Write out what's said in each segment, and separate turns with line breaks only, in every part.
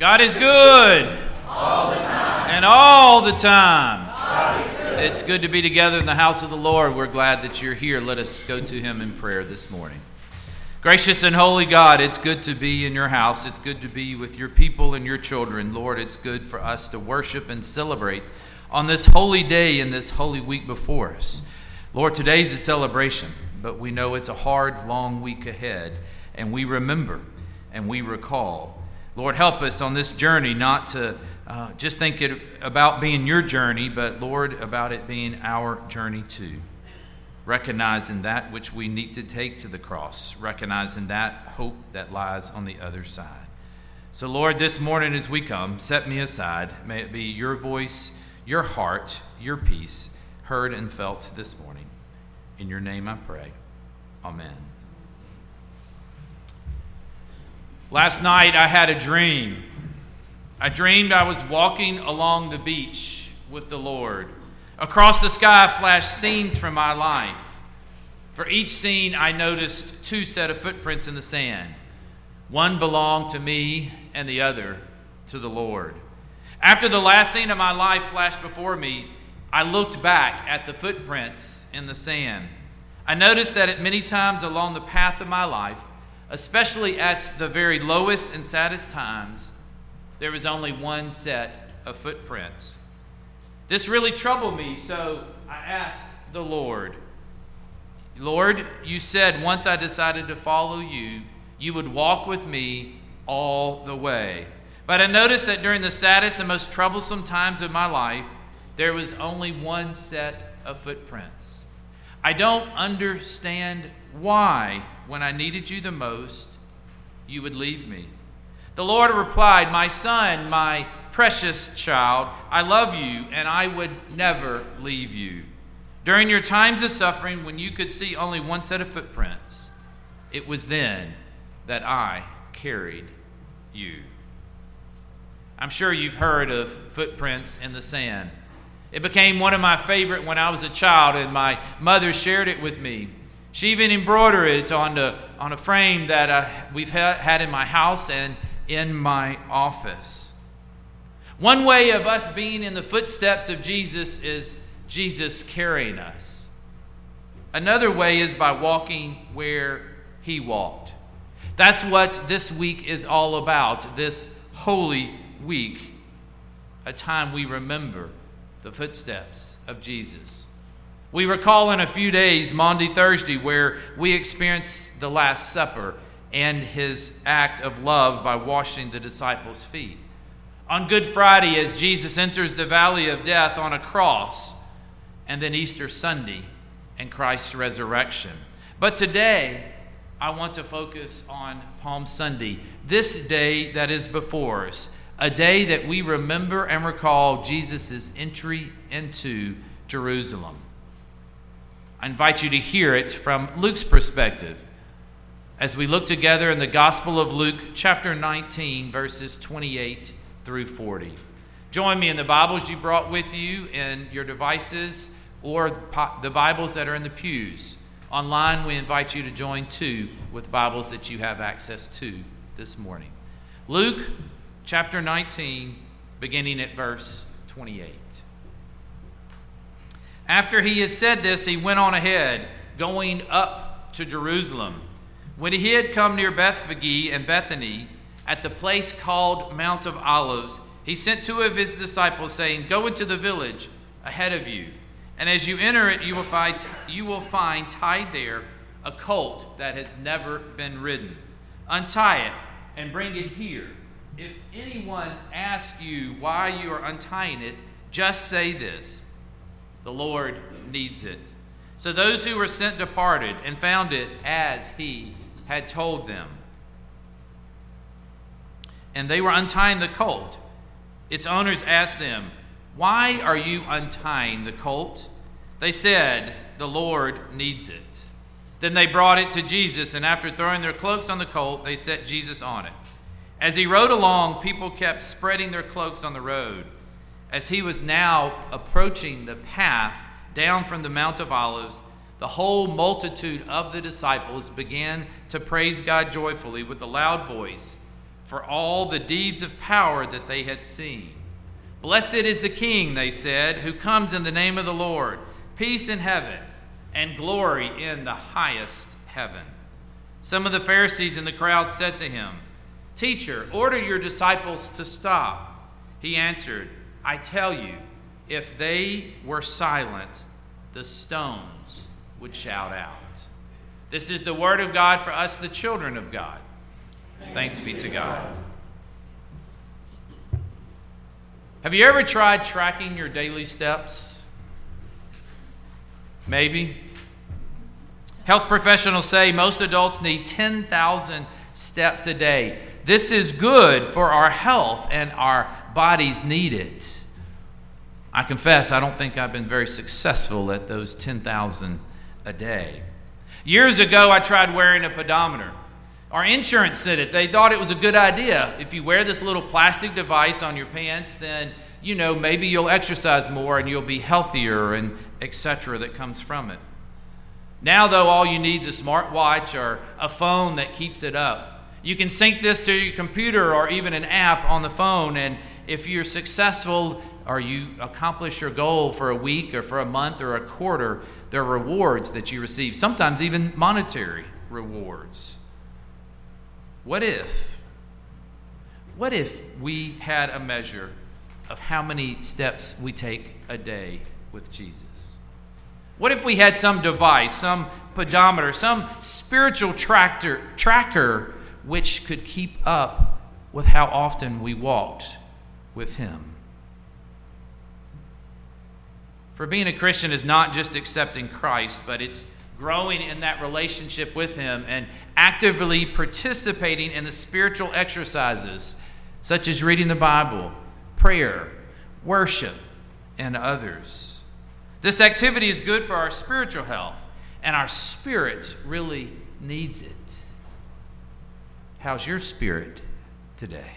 God is good. All the time. And all the time. It's good to be together in the house of the Lord. We're glad that you're here. Let us go to Him in prayer this morning. Gracious and holy God, it's good to be in your house. It's good to be with your people and your children. Lord, it's good for us to worship and celebrate on this holy day and this holy week before us. Lord, today's a celebration, but we know it's a hard, long week ahead, and we remember and we recall. Lord, help us on this journey not to uh, just think it about being your journey, but Lord, about it being our journey too. Recognizing that which we need to take to the cross, recognizing that hope that lies on the other side. So, Lord, this morning as we come, set me aside. May it be your voice, your heart, your peace heard and felt this morning. In your name I pray. Amen. Last night I had a dream. I dreamed I was walking along the beach with the Lord. Across the sky flashed scenes from my life. For each scene, I noticed two set of footprints in the sand. One belonged to me, and the other to the Lord. After the last scene of my life flashed before me, I looked back at the footprints in the sand. I noticed that at many times along the path of my life, especially at the very lowest and saddest times, there was only one set of footprints. This really troubled me, so I asked the Lord, Lord, you said once I decided to follow you, you would walk with me all the way. But I noticed that during the saddest and most troublesome times of my life, there was only one set of footprints. I don't understand why, when I needed you the most, you would leave me. The Lord replied, My son, my precious child, I love you, and I would never leave you. During your times of suffering, when you could see only one set of footprints, it was then that I carried you. I'm sure you've heard of footprints in the sand. It became one of my favorite when I was a child, and my mother shared it with me. She even embroidered it on, the, on a frame that uh, we've had in my house and in my office. One way of us being in the footsteps of Jesus is Jesus carrying us. Another way is by walking where he walked. That's what this week is all about, this holy week, a time we remember the footsteps of Jesus. We recall in a few days, Maundy Thursday, where we experienced the Last Supper and his act of love by washing the disciples' feet. On Good Friday, as Jesus enters the valley of death on a cross, and then Easter Sunday and Christ's resurrection. But today, I want to focus on Palm Sunday, this day that is before us a day that we remember and recall Jesus' entry into Jerusalem. I invite you to hear it from Luke's perspective as we look together in the Gospel of Luke, chapter 19, verses 28 through 40. Join me in the Bibles you brought with you in your devices or the Bibles that are in the pews. Online, we invite you to join too with Bibles that you have access to this morning. Luke chapter 19, beginning at verse 28. After he had said this, he went on ahead, going up to Jerusalem. When he had come near Bethphage and Bethany, at the place called Mount of Olives, he sent two of his disciples, saying, Go into the village ahead of you, and as you enter it, you will find, you will find tied there a colt that has never been ridden. Untie it and bring it here. If anyone asks you why you are untying it, just say this The Lord needs it. So those who were sent departed and found it as he had told them. And they were untying the colt. Its owners asked them, Why are you untying the colt? They said, The Lord needs it. Then they brought it to Jesus, and after throwing their cloaks on the colt, they set Jesus on it. As he rode along, people kept spreading their cloaks on the road. As he was now approaching the path down from the Mount of Olives, the whole multitude of the disciples began to praise God joyfully with a loud voice for all the deeds of power that they had seen. Blessed is the King, they said, who comes in the name of the Lord. Peace in heaven and glory in the highest heaven. Some of the Pharisees in the crowd said to him, Teacher, order your disciples to stop. He answered, I tell you, if they were silent, the stones would shout out. This is the word of God for us, the children of God. Thanks be to God. Have you ever tried tracking your daily steps? Maybe. Health professionals say most adults need 10,000 steps a day. This is good for our health, and our bodies need it. I confess, I don't think I've been very successful at those 10,000 a day. Years ago, I tried wearing a pedometer. Our insurance said it. They thought it was a good idea. If you wear this little plastic device on your pants, then you know maybe you'll exercise more and you'll be healthier and etc. that comes from it. Now though, all you need is a smartwatch or a phone that keeps it up. You can sync this to your computer or even an app on the phone, and if you're successful or you accomplish your goal for a week or for a month or a quarter, there are rewards that you receive, sometimes even monetary rewards. What if? What if we had a measure of how many steps we take a day with Jesus? What if we had some device, some pedometer, some spiritual tractor, tracker which could keep up with how often we walked with Him? For being a Christian is not just accepting Christ, but it's growing in that relationship with Him and actively participating in the spiritual exercises such as reading the Bible, prayer, worship, and others. This activity is good for our spiritual health, and our spirit really needs it. How's your spirit today?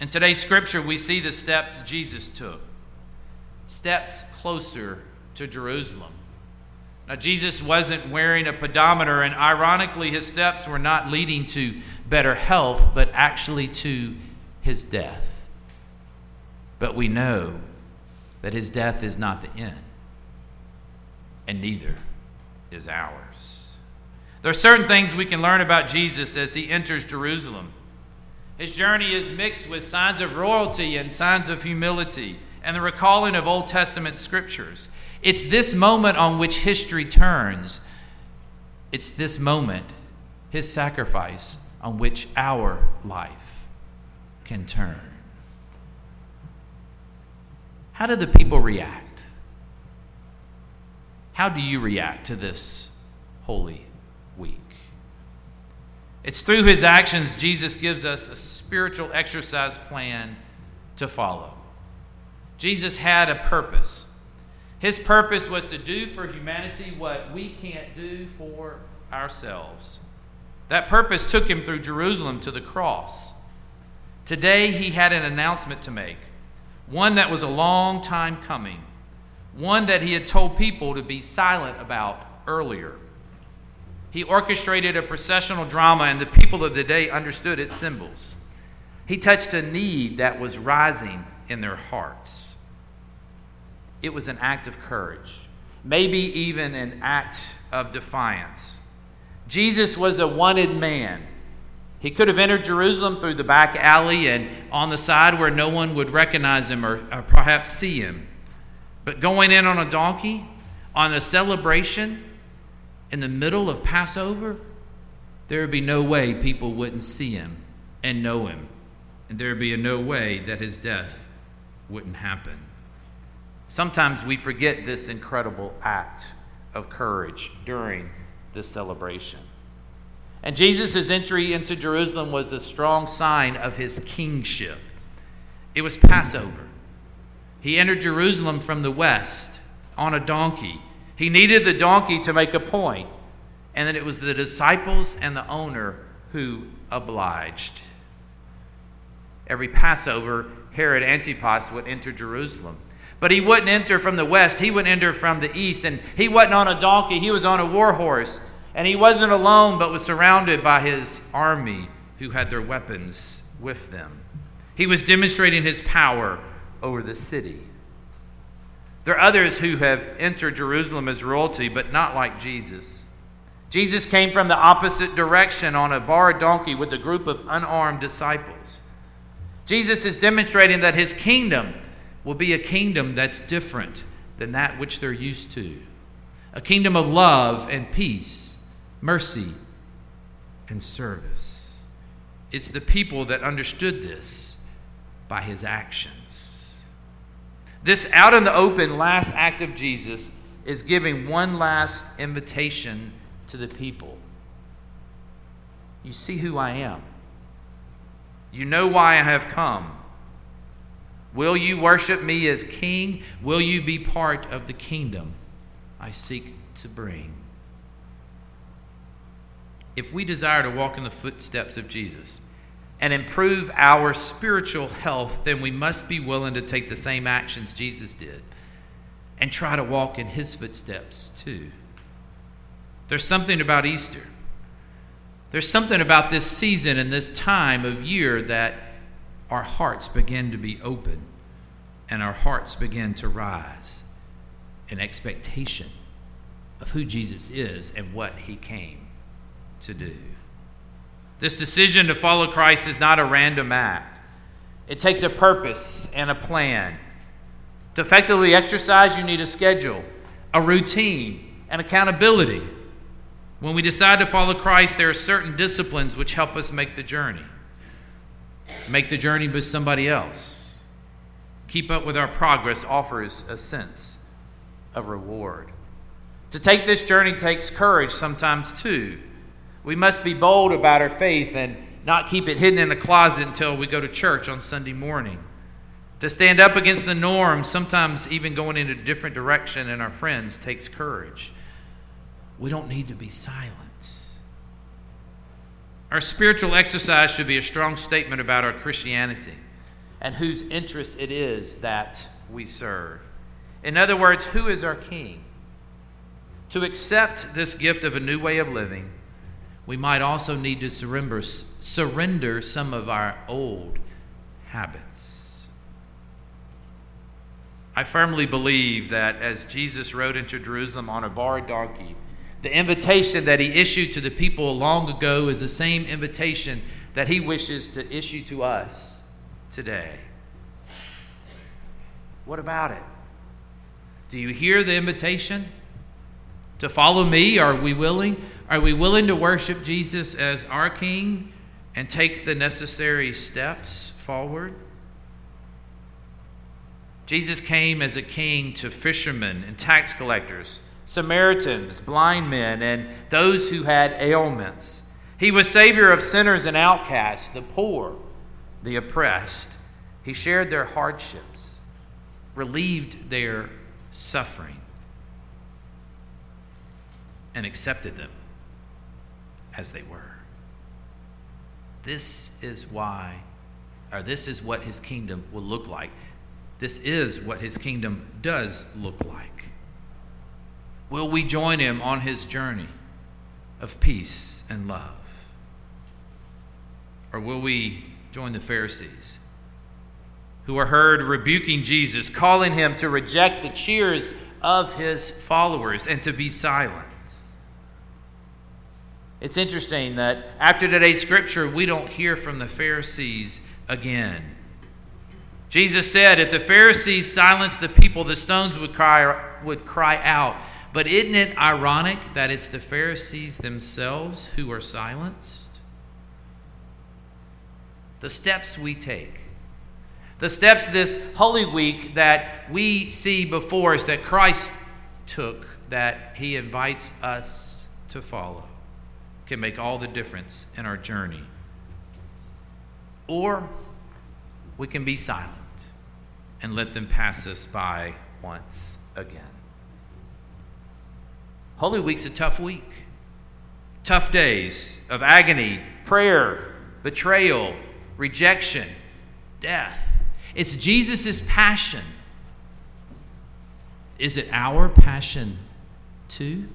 In today's scripture, we see the steps Jesus took steps closer to Jerusalem. Now, Jesus wasn't wearing a pedometer, and ironically, his steps were not leading to better health, but actually to his death. But we know that his death is not the end, and neither is ours. There are certain things we can learn about Jesus as he enters Jerusalem. His journey is mixed with signs of royalty and signs of humility and the recalling of Old Testament scriptures. It's this moment on which history turns. It's this moment, his sacrifice, on which our life can turn. How do the people react? How do you react to this holy week? It's through his actions Jesus gives us a spiritual exercise plan to follow. Jesus had a purpose. His purpose was to do for humanity what we can't do for ourselves. That purpose took him through Jerusalem to the cross. Today, he had an announcement to make, one that was a long time coming, one that he had told people to be silent about earlier. He orchestrated a processional drama, and the people of the day understood its symbols. He touched a need that was rising in their hearts it was an act of courage, maybe even an act of defiance. Jesus was a wanted man. He could have entered Jerusalem through the back alley and on the side where no one would recognize him or, or perhaps see him. But going in on a donkey, on a celebration, in the middle of Passover, there would be no way people wouldn't see him and know him. And there would be no way that his death wouldn't happen. Sometimes we forget this incredible act of courage during this celebration. And Jesus' entry into Jerusalem was a strong sign of his kingship. It was Passover. He entered Jerusalem from the west on a donkey. He needed the donkey to make a point, and then it was the disciples and the owner who obliged. Every Passover, Herod Antipas would enter Jerusalem. But he wouldn't enter from the west, he would enter from the east. And he wasn't on a donkey, he was on a war horse. And he wasn't alone, but was surrounded by his army who had their weapons with them. He was demonstrating his power over the city. There are others who have entered Jerusalem as royalty, but not like Jesus. Jesus came from the opposite direction on a borrowed donkey with a group of unarmed disciples. Jesus is demonstrating that his kingdom will be a kingdom that's different than that which they're used to a kingdom of love and peace, mercy and service. It's the people that understood this by his actions. This out in the open last act of Jesus is giving one last invitation to the people. You see who I am. You know why I have come. Will you worship me as king? Will you be part of the kingdom I seek to bring? If we desire to walk in the footsteps of Jesus and improve our spiritual health, then we must be willing to take the same actions Jesus did and try to walk in his footsteps too. There's something about Easter. There's something about this season and this time of year that our hearts begin to be open and our hearts begin to rise in expectation of who Jesus is and what he came to do. This decision to follow Christ is not a random act, it takes a purpose and a plan. To effectively exercise, you need a schedule, a routine, and accountability. When we decide to follow Christ, there are certain disciplines which help us make the journey make the journey with somebody else. Keep up with our progress offers a sense of reward. To take this journey takes courage sometimes too. We must be bold about our faith and not keep it hidden in a closet until we go to church on Sunday morning. To stand up against the norm, sometimes even going in a different direction and our friends, takes courage. We don't need to be silent. Our spiritual exercise should be a strong statement about our Christianity and whose interest it is that we serve. In other words, who is our King? To accept this gift of a new way of living, we might also need to surrender, surrender some of our old habits. I firmly believe that as Jesus rode into Jerusalem on a borrowed donkey, the invitation that he issued to the people long ago is the same invitation that he wishes to issue to us today. What about it? Do you hear the invitation to follow me? Are we willing? Are we willing to worship Jesus as our king and take the necessary steps forward? Jesus came as a king to fishermen and tax collectors Samaritans, blind men, and those who had ailments. He was Savior of sinners and outcasts, the poor, the oppressed. He shared their hardships, relieved their suffering, and accepted them as they were. This is why, or this is what his kingdom will look like. This is what his kingdom does look like. Will we join him on his journey of peace and love? Or will we join the Pharisees who are heard rebuking Jesus, calling him to reject the cheers of his followers and to be silent? It's interesting that after today's scripture, we don't hear from the Pharisees again. Jesus said, If the Pharisees silenced the people, the stones would cry, would cry out. But isn't it ironic that it's the Pharisees themselves who are silenced? The steps we take, the steps this Holy Week that we see before us that Christ took, that He invites us to follow, can make all the difference in our journey. Or we can be silent and let them pass us by once again. Holy Week's a tough week. Tough days of agony, prayer, betrayal, rejection, death. It's Jesus' passion. Is it our passion too?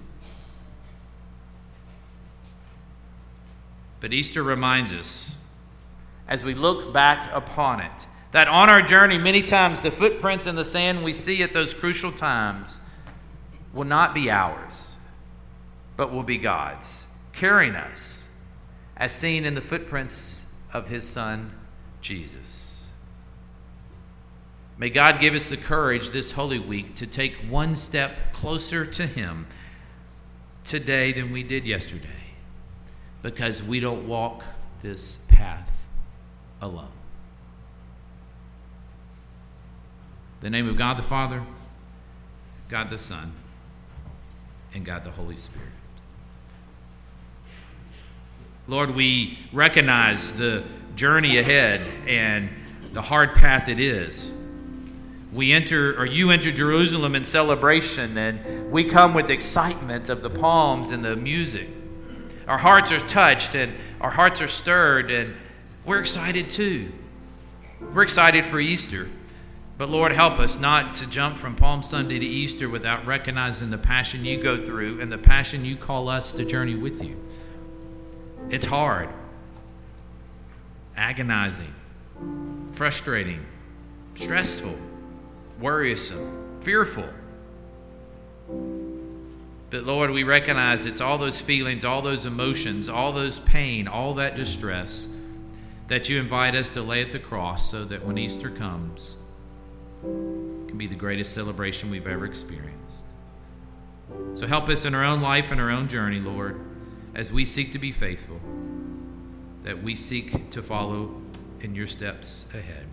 But Easter reminds us, as we look back upon it, that on our journey, many times the footprints in the sand we see at those crucial times will not be ours, but will be God's, carrying us, as seen in the footprints of His Son, Jesus. May God give us the courage this Holy Week to take one step closer to Him today than we did yesterday because we don't walk this path alone. the name of God the Father, God the Son, and God the Holy Spirit. Lord, we recognize the journey ahead and the hard path it is. We enter, or you enter Jerusalem in celebration, and we come with excitement of the palms and the music. Our hearts are touched and our hearts are stirred, and we're excited too. We're excited for Easter. But Lord, help us not to jump from Palm Sunday to Easter without recognizing the passion you go through and the passion you call us to journey with you. It's hard, agonizing, frustrating, stressful, worrisome, fearful. But Lord, we recognize it's all those feelings, all those emotions, all those pain, all that distress that you invite us to lay at the cross so that when Easter comes, it can be the greatest celebration we've ever experienced. So help us in our own life and our own journey, Lord, as we seek to be faithful, that we seek to follow in your steps ahead.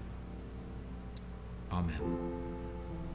Amen.